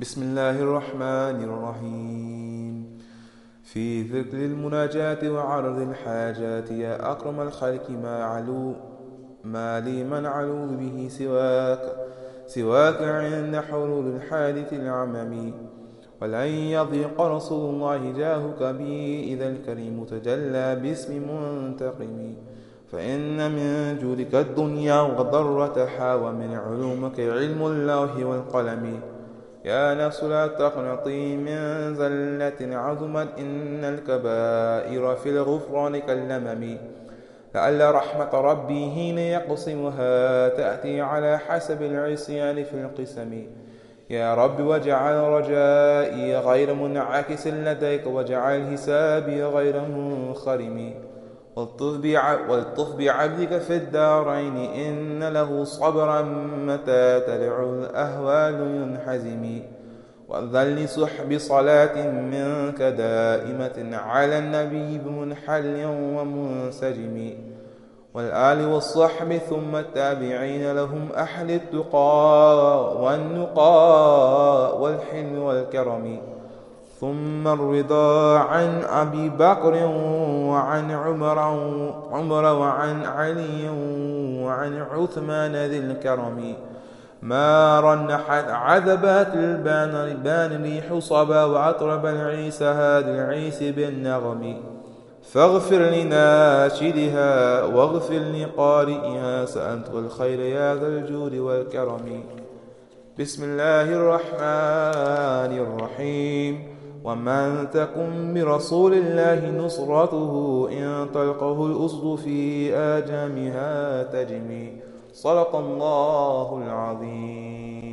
بسم الله الرحمن الرحيم في ذكر المناجاة وعرض الحاجات يا أكرم الخلق ما علو ما لي من علو به سواك سواك عند حلول الحادث العمم ولن يضيق رسول الله جاهك بي إذا الكريم تجلى باسم منتقم فإن من جودك الدنيا وضرتها ومن علومك علم الله والقلم يا نفس لا تقنطي من زلة عظمت إن الكبائر في الغفران كاللمم. لعل رحمة ربي حين يقسمها تأتي على حسب العصيان في القسم. يا رب واجعل رجائي غير منعكس لديك واجعل حسابي غير منخرم. والطف بعبدك في الدارين إن له صبرا متى تدعو الأهوال ينحزم. وأذل سحب صلاة منك دائمة على النبي بمنحل ومنسجم. والآل والصحب ثم التابعين لهم أحل التقى والنقى والحلم والكرم. ثم الرضا عن أبي بكر وعن عمر عمر وعن علي وعن عثمان ذي الكرم. ما رنحت عذبات البان بان لي حصبا وأطرب العيس هذا العيس بالنغم. فاغفر لناشدها واغفر لقارئها سألت الخير يا ذا الجود والكرم. بسم الله الرحمن الرحيم. ومن تكن برسول الله نصرته إن تلقه الأسد في آجامها تجمي صدق الله العظيم.